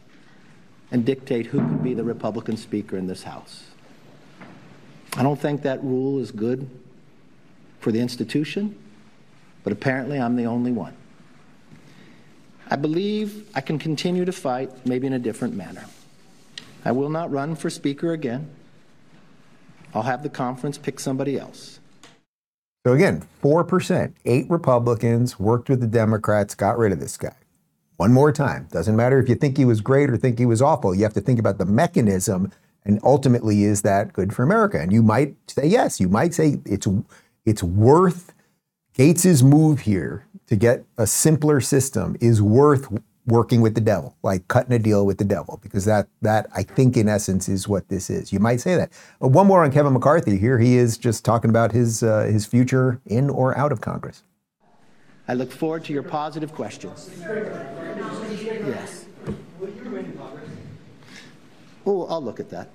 and dictate who can be the Republican Speaker in this House. I don't think that rule is good for the institution, but apparently I'm the only one. I believe I can continue to fight, maybe in a different manner. I will not run for Speaker again. I'll have the conference pick somebody else. So again, 4%, eight Republicans worked with the Democrats, got rid of this guy. One more time. Doesn't matter if you think he was great or think he was awful. You have to think about the mechanism and ultimately is that good for America? And you might say yes, you might say it's it's worth Gaetz's move here to get a simpler system is worth working with the devil, like cutting a deal with the devil, because that that I think in essence is what this is. You might say that. But one more on Kevin McCarthy. Here he is just talking about his uh, his future in or out of Congress. I look forward to your positive questions. Yes. Oh, I'll look at that.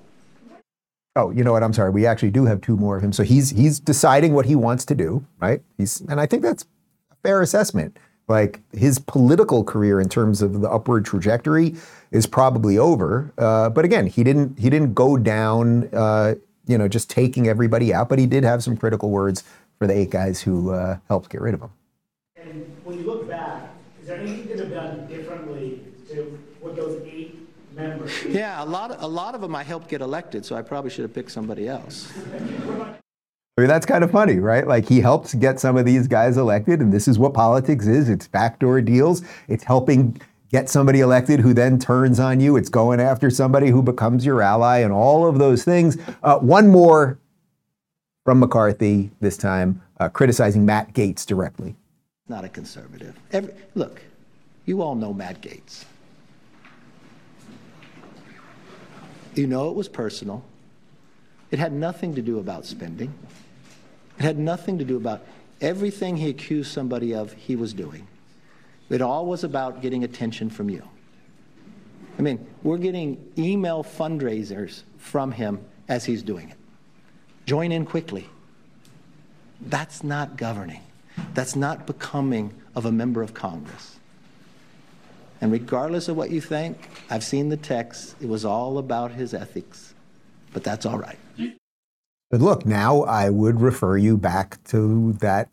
Oh, you know what? I'm sorry. We actually do have two more of him. So he's he's deciding what he wants to do, right? He's and I think that's a fair assessment. Like his political career in terms of the upward trajectory is probably over. Uh, but again, he didn't he didn't go down, uh, you know, just taking everybody out. But he did have some critical words for the eight guys who uh, helped get rid of him. And when you look back, is there anything you could have done differently to what those eight members? Yeah, a lot, a lot of them I helped get elected, so I probably should have picked somebody else. <laughs> I mean, that's kind of funny, right? Like he helped get some of these guys elected, and this is what politics is. It's backdoor deals. It's helping get somebody elected who then turns on you. It's going after somebody who becomes your ally, and all of those things. Uh, one more from McCarthy this time, uh, criticizing Matt Gaetz directly. Not a conservative. Every, look, you all know Matt Gaetz. You know it was personal. It had nothing to do about spending. It had nothing to do about everything he accused somebody of he was doing. It all was about getting attention from you. I mean, we're getting email fundraisers from him as he's doing it. Join in quickly. That's not governing. That's not becoming of a member of Congress. And regardless of what you think, I've seen the text. It was all about his ethics. But that's all right. But look, now I would refer you back to that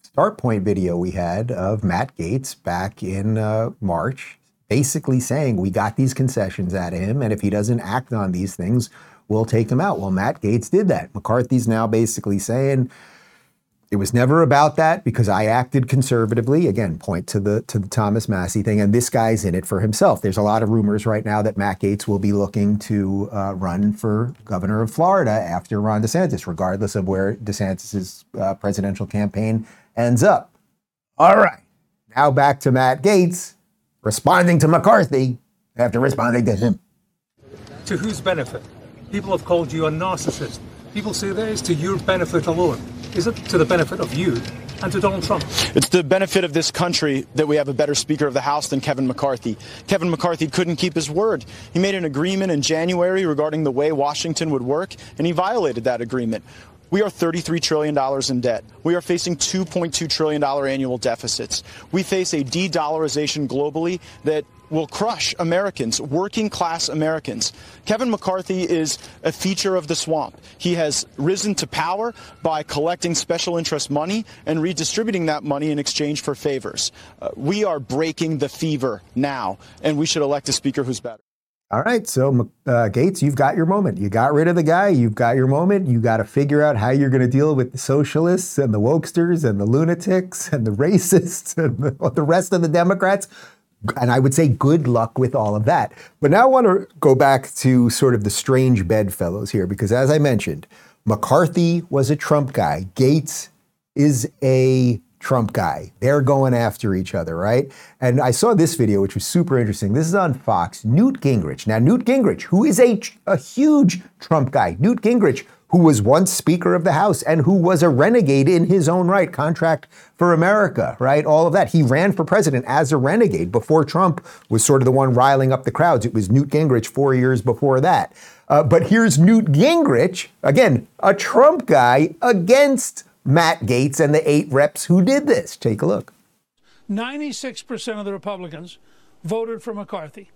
start point video we had of Matt Gaetz back in uh, March, basically saying we got these concessions of him, and if he doesn't act on these things, we'll take him out. Well, Matt Gaetz did that. McCarthy's now basically saying it was never about that because I acted conservatively. Again, point to the to the Thomas Massie thing, and this guy's in it for himself. There's a lot of rumors right now that Matt Gaetz will be looking to uh, run for governor of Florida after Ron DeSantis, regardless of where DeSantis's uh, presidential campaign ends up. All right, now back to Matt Gaetz responding to McCarthy after responding to him. To whose benefit? People have called you a narcissist. People say that is to your benefit alone. Is it to the benefit of you and to Donald Trump? It's the benefit of this country that we have a better Speaker of the House than Kevin McCarthy. Kevin McCarthy couldn't keep his word. He made an agreement in January regarding the way Washington would work, and he violated that agreement. We are $33 trillion in debt. We are facing $2.2 trillion annual deficits. We face a de dollarization globally that will crush Americans, working class Americans. Kevin McCarthy is a feature of the swamp. He has risen to power by collecting special interest money and redistributing that money in exchange for favors. Uh, we are breaking the fever now, and we should elect a speaker who's better. All right, so uh, Gaetz, you've got your moment. You got rid of the guy. You've got your moment. You got to figure out how you're going to deal with the socialists and the wokesters and the lunatics and the racists <laughs> and the, the rest of the Democrats. And I would say good luck with all of that. But now I want to go back to sort of the strange bedfellows here, because as I mentioned, McCarthy was a Trump guy. Gaetz is a Trump guy. They're going after each other, right? And I saw this video, which was super interesting. This is on Fox. Newt Gingrich. Now, Newt Gingrich, who is a, a huge Trump guy, Newt Gingrich, who was once Speaker of the House and who was a renegade in his own right, contract for America, right? All of that. He ran for president as a renegade before Trump was sort of the one riling up the crowds. It was Newt Gingrich four years before that. Uh, but here's Newt Gingrich, again, a Trump guy against Matt Gaetz and the eight reps who did this. Take a look. 96% of the Republicans voted for McCarthy.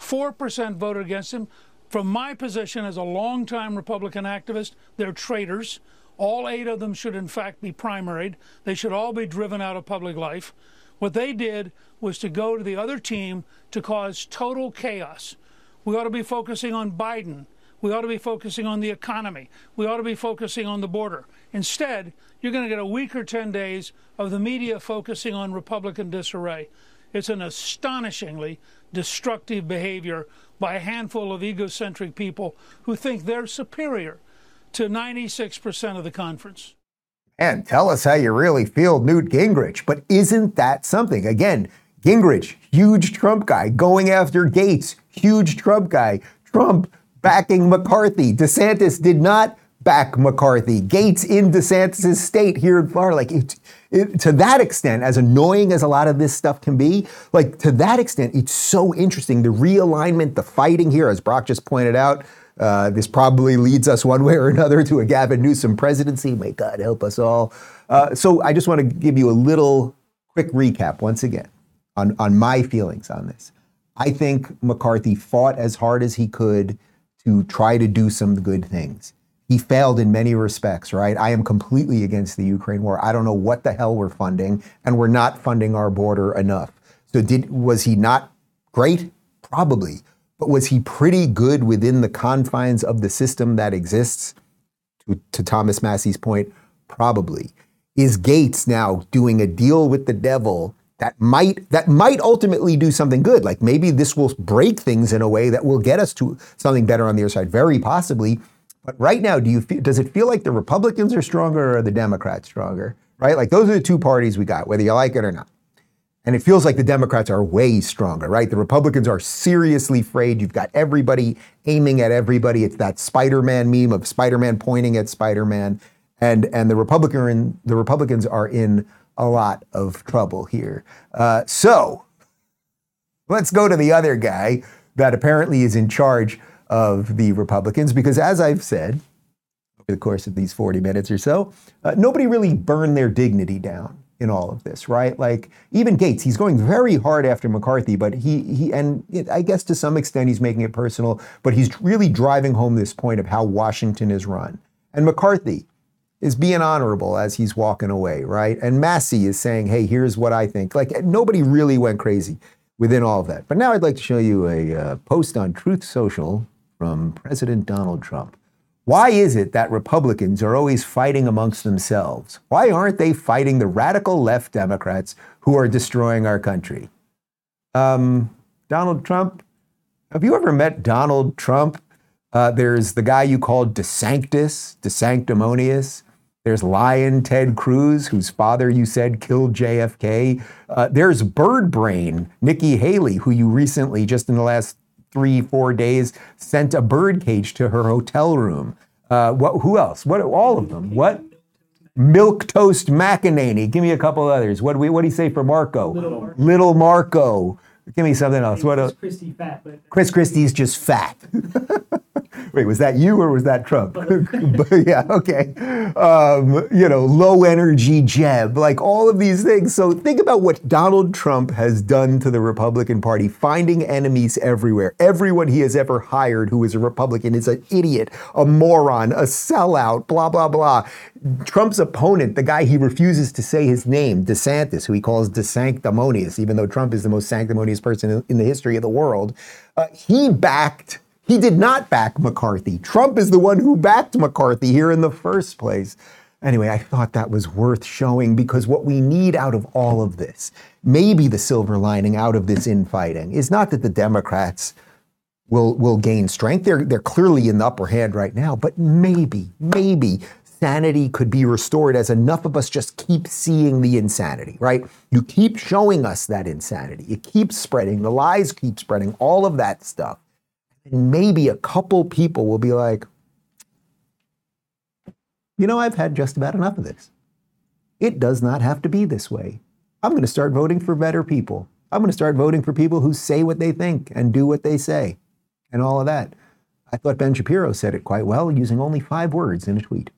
4% voted against him. From my position as a longtime Republican activist, they're traitors. All eight of them should, in fact, be primaried. They should all be driven out of public life. What they did was to go to the other team to cause total chaos. We ought to be focusing on Biden. We ought to be focusing on the economy. We ought to be focusing on the border. Instead, you're going to get a week or 10 days of the media focusing on Republican disarray. It's an astonishingly destructive behavior by a handful of egocentric people who think they're superior to 96% of the conference. And tell us how you really feel, Newt Gingrich. But isn't that something? Again, Gingrich, huge Trump guy, going after Gaetz, huge Trump guy. Trump backing McCarthy. DeSantis did not back McCarthy. Gaetz in DeSantis' state here in Florida. Like, it, it, to that extent, as annoying as a lot of this stuff can be, like, to that extent, it's so interesting. The realignment, the fighting here, as Brock just pointed out, Uh, this probably leads us one way or another to a Gavin Newsom presidency. May God help us all. Uh, so I just want to give you a little quick recap once again on, on my feelings on this. I think McCarthy fought as hard as he could to try to do some good things. He failed in many respects, right? I am completely against the Ukraine war. I don't know what the hell we're funding, and we're not funding our border enough. So did was he not great? Probably. But was he pretty good within the confines of the system that exists? To, to Thomas Massie's point, probably. Is Gaetz now doing a deal with the devil that might that might ultimately do something good? Like maybe this will break things in a way that will get us to something better on the other side. Very possibly. But right now, do you feel, does it feel like the Republicans are stronger or the Democrats stronger? Right? Like those are the two parties we got, whether you like it or not. And it feels like the Democrats are way stronger, right? The Republicans are seriously afraid. You've got everybody aiming at everybody. It's that Spider-Man meme of Spider-Man pointing at Spider-Man. And, and the, Republican, the Republicans are in a lot of trouble here. Uh, so let's go to the other guy that apparently is in charge of the Republicans, because as I've said over the course of these 40 minutes or so, uh, nobody really burned their dignity down in all of this, right? Like even Gaetz, he's going very hard after McCarthy, but he he and I guess to some extent he's making it personal, but he's really driving home this point of how Washington is run. And McCarthy is being honorable as he's walking away, right? And Massie is saying, "Hey, here's what I think." Like nobody really went crazy within all of that. But now I'd like to show you a uh, post on Truth Social from President Donald Trump. Why is it that Republicans are always fighting amongst themselves? Why aren't they fighting the radical left Democrats who are destroying our country? Um, Donald Trump, have you ever met Donald Trump? Uh, there's the guy you called DeSanctus, DeSanctimonious. There's Lion Ted Cruz, whose father you said killed JFK. Uh, there's Bird Brain, Nikki Haley, who you recently, just in the last three, four days, sent a birdcage to her hotel room. Uh, what, who else? What? All of them. What? Milk Toast McEnany. Give me a couple others. What do we? What do you say for Marco? Little Marco. Little Marco. Give me something else. What? Chris Christie fat, but Chris Christie's just fat. <laughs> Wait, was that you or was that Trump? but <laughs> yeah, okay. Um, you know, low energy Jeb, like all of these things. So think about what Donald Trump has done to the Republican Party, finding enemies everywhere. Everyone he has ever hired who is a Republican is an idiot, a moron, a sellout, blah, blah, blah. Trump's opponent, the guy he refuses to say his name, DeSantis, who he calls DeSanctimonious, even though Trump is the most sanctimonious person in, in the history of the world, uh, he backed he did not back McCarthy. Trump is the one who backed McCarthy here in the first place. Anyway, I thought that was worth showing because what we need out of all of this, maybe the silver lining out of this infighting, is not that the Democrats will will gain strength. They're they're clearly in the upper hand right now, but maybe, maybe sanity could be restored as enough of us just keep seeing the insanity, right? You keep showing us that insanity. It keeps spreading, the lies keep spreading, all of that stuff. And maybe a couple people will be like, you know, I've had just about enough of this. It does not have to be this way. I'm going to start voting for better people. I'm going to start voting for people who say what they think and do what they say and all of that. I thought Ben Shapiro said it quite well using only five words in a tweet.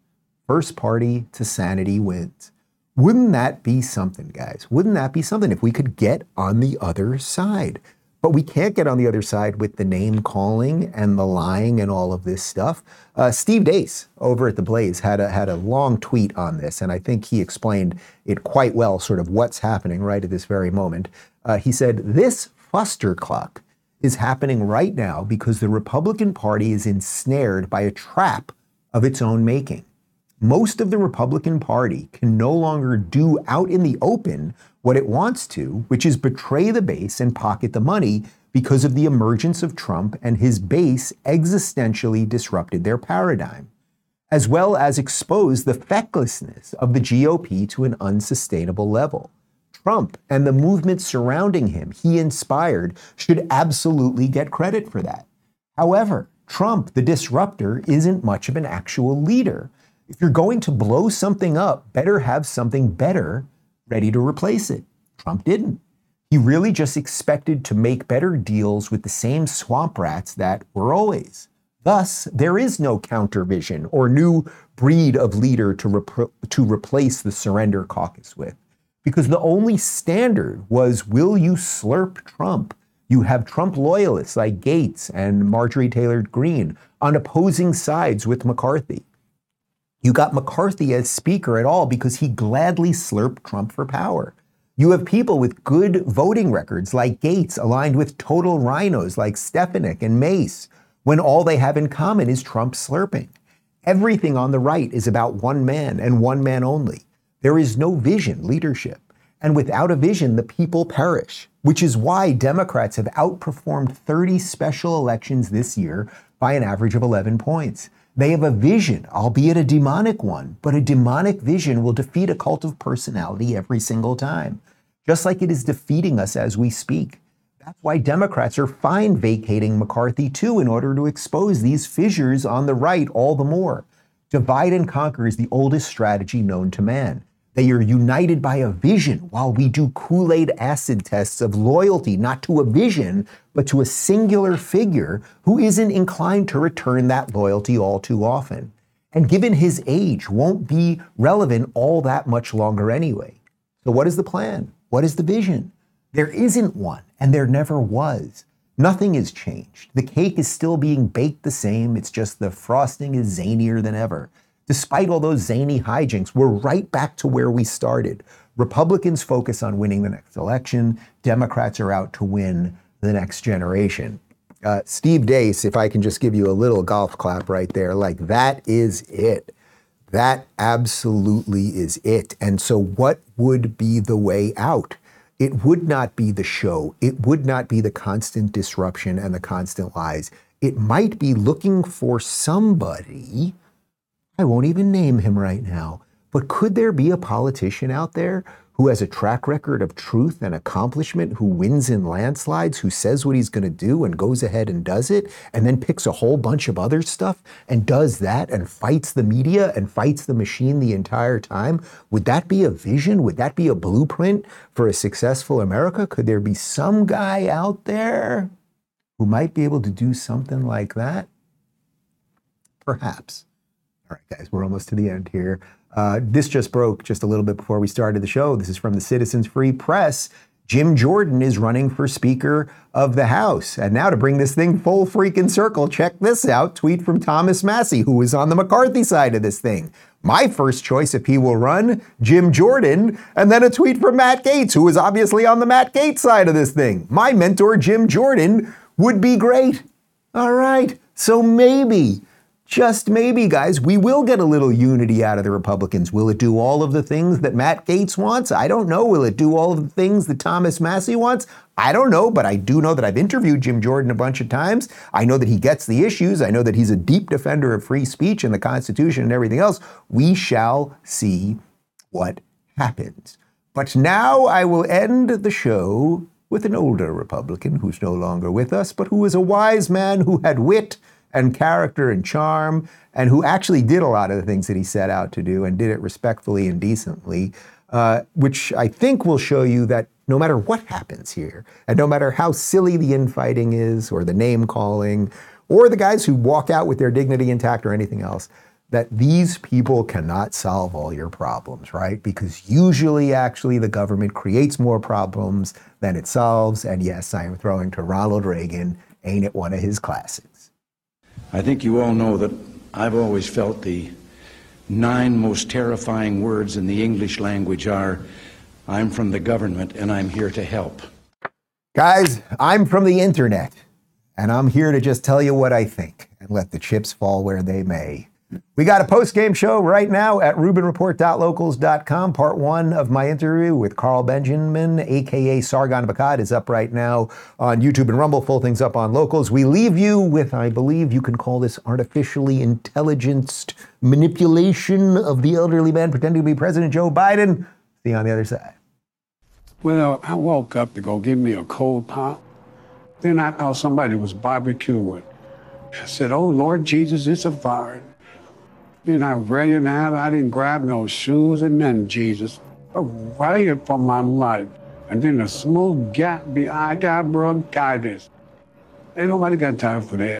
First party to sanity wins. Wouldn't that be something, guys? Wouldn't that be something if we could get on the other side? But we can't get on the other side with the name calling and the lying and all of this stuff. Uh, Steve Deace over at the Blaze had a had a long tweet on this, and I think he explained it quite well, sort of what's happening right at this very moment. Uh, he said, "This fustercluck is happening right now because the Republican Party is ensnared by a trap of its own making." most of the Republican Party can no longer do out in the open what it wants to, which is betray the base and pocket the money because of the emergence of Trump and his base existentially disrupted their paradigm, as well as expose the fecklessness of the GOP to an unsustainable level. Trump and the movement surrounding him, he inspired, should absolutely get credit for that. However, Trump, the disruptor, isn't much of an actual leader. If you're going to blow something up, better have something better ready to replace it. Trump didn't. He really just expected to make better deals with the same swamp rats that were always Thus, there is no counter vision or new breed of leader to, rep- to replace the surrender caucus with. Because the only standard was will you slurp Trump? You have Trump loyalists like Gaetz and Marjorie Taylor Greene on opposing sides with McCarthy. You got McCarthy as speaker at all because he gladly slurped Trump for power. You have people with good voting records like Gaetz aligned with total RINOs like Stefanik and Mace when all they have in common is Trump slurping. Everything on the right is about one man and one man only. There is no vision, leadership. And without a vision, the people perish, which is why Democrats have outperformed 30 special elections this year by an average of 11 points. They have a vision, albeit a demonic one, but a demonic vision will defeat a cult of personality every single time, just like it is defeating us as we speak. That's why Democrats are fine vacating McCarthy too in order to expose these fissures on the right all the more. Divide and conquer is the oldest strategy known to man. They are united by a vision while we do Kool Aid acid tests of loyalty, not to a vision, but to a singular figure who isn't inclined to return that loyalty all too often. And given his age, won't be relevant all that much longer anyway. So, what is the plan? What is the vision? There isn't one, and there never was. Nothing has changed. The cake is still being baked the same, it's just the frosting is zanier than ever. Despite all those zany hijinks, we're right back to where we started. Republicans focus on winning the next election, Democrats are out to win the next generation. Uh, Steve Deace, if I can just give you a little golf clap right there, like that is it. That absolutely is it. And so, what would be the way out? It would not be the show. It would not be the constant disruption and the constant lies. It might be looking for somebody. I won't even name him right now, but could there be a politician out there who has a track record of truth and accomplishment, who wins in landslides, who says what he's going to do and goes ahead and does it, and then picks a whole bunch of other stuff and does that and fights the media and fights the machine the entire time? Would that be a vision? Would that be a blueprint for a successful America? Could there be some guy out there who might be able to do something like that? Perhaps. All right, guys, we're almost to the end here. Uh, this just broke just a little bit before we started the show. This is from the Citizens Free Press. Jim Jordan is running for Speaker of the House. And now to bring this thing full freaking circle, check this out. Tweet from Thomas Massie, who is on the McCarthy side of this thing. My first choice, if he will run, Jim Jordan. And then a tweet from Matt Gaetz, who is obviously on the Matt Gaetz side of this thing. My mentor, Jim Jordan, would be great. All right. So maybe just maybe, guys, we will get a little unity out of the Republicans. Will it do all of the things that Matt Gaetz wants? I don't know. Will it do all of the things that Thomas Massie wants? I don't know, but I do know that I've interviewed Jim Jordan a bunch of times. I know that he gets the issues. I know that he's a deep defender of free speech and the Constitution and everything else. We shall see what happens. But now I will end the show with an older Republican who's no longer with us, but who is a wise man who had wit and character and charm, and who actually did a lot of the things that he set out to do and did it respectfully and decently, uh, which I think will show you that no matter what happens here, and no matter how silly the infighting is, or the name calling, or the guys who walk out with their dignity intact or anything else, that these people cannot solve all your problems, right? Because usually, actually, the government creates more problems than it solves. And yes, I am throwing to Ronald Reagan. Ain't it one of his classics? I think you all know that I've always felt the nine most terrifying words in the English language are I'm from the government and I'm here to help. Guys, I'm from the internet, and I'm here to just tell you what I think and let the chips fall where they may. We got a post game show right now at RubinReport.locals.com. Part one of my interview with Carl Benjamin, aka Sargon of Akkad, is up right now on YouTube and Rumble. Full things up on Locals. We leave you with, I believe you can call this artificially intelligenced manipulation of the elderly man pretending to be President Joe Biden. See you on the other side. Well, I woke up to go give me a cold pop. Then I thought somebody was barbecuing. I said, Oh Lord Jesus, it's a fire. Then I ran out. I didn't grab no shoes and nothing, Jesus. I ran for my life. And then a small gap behind, I got bronchitis. Ain't nobody got time for that.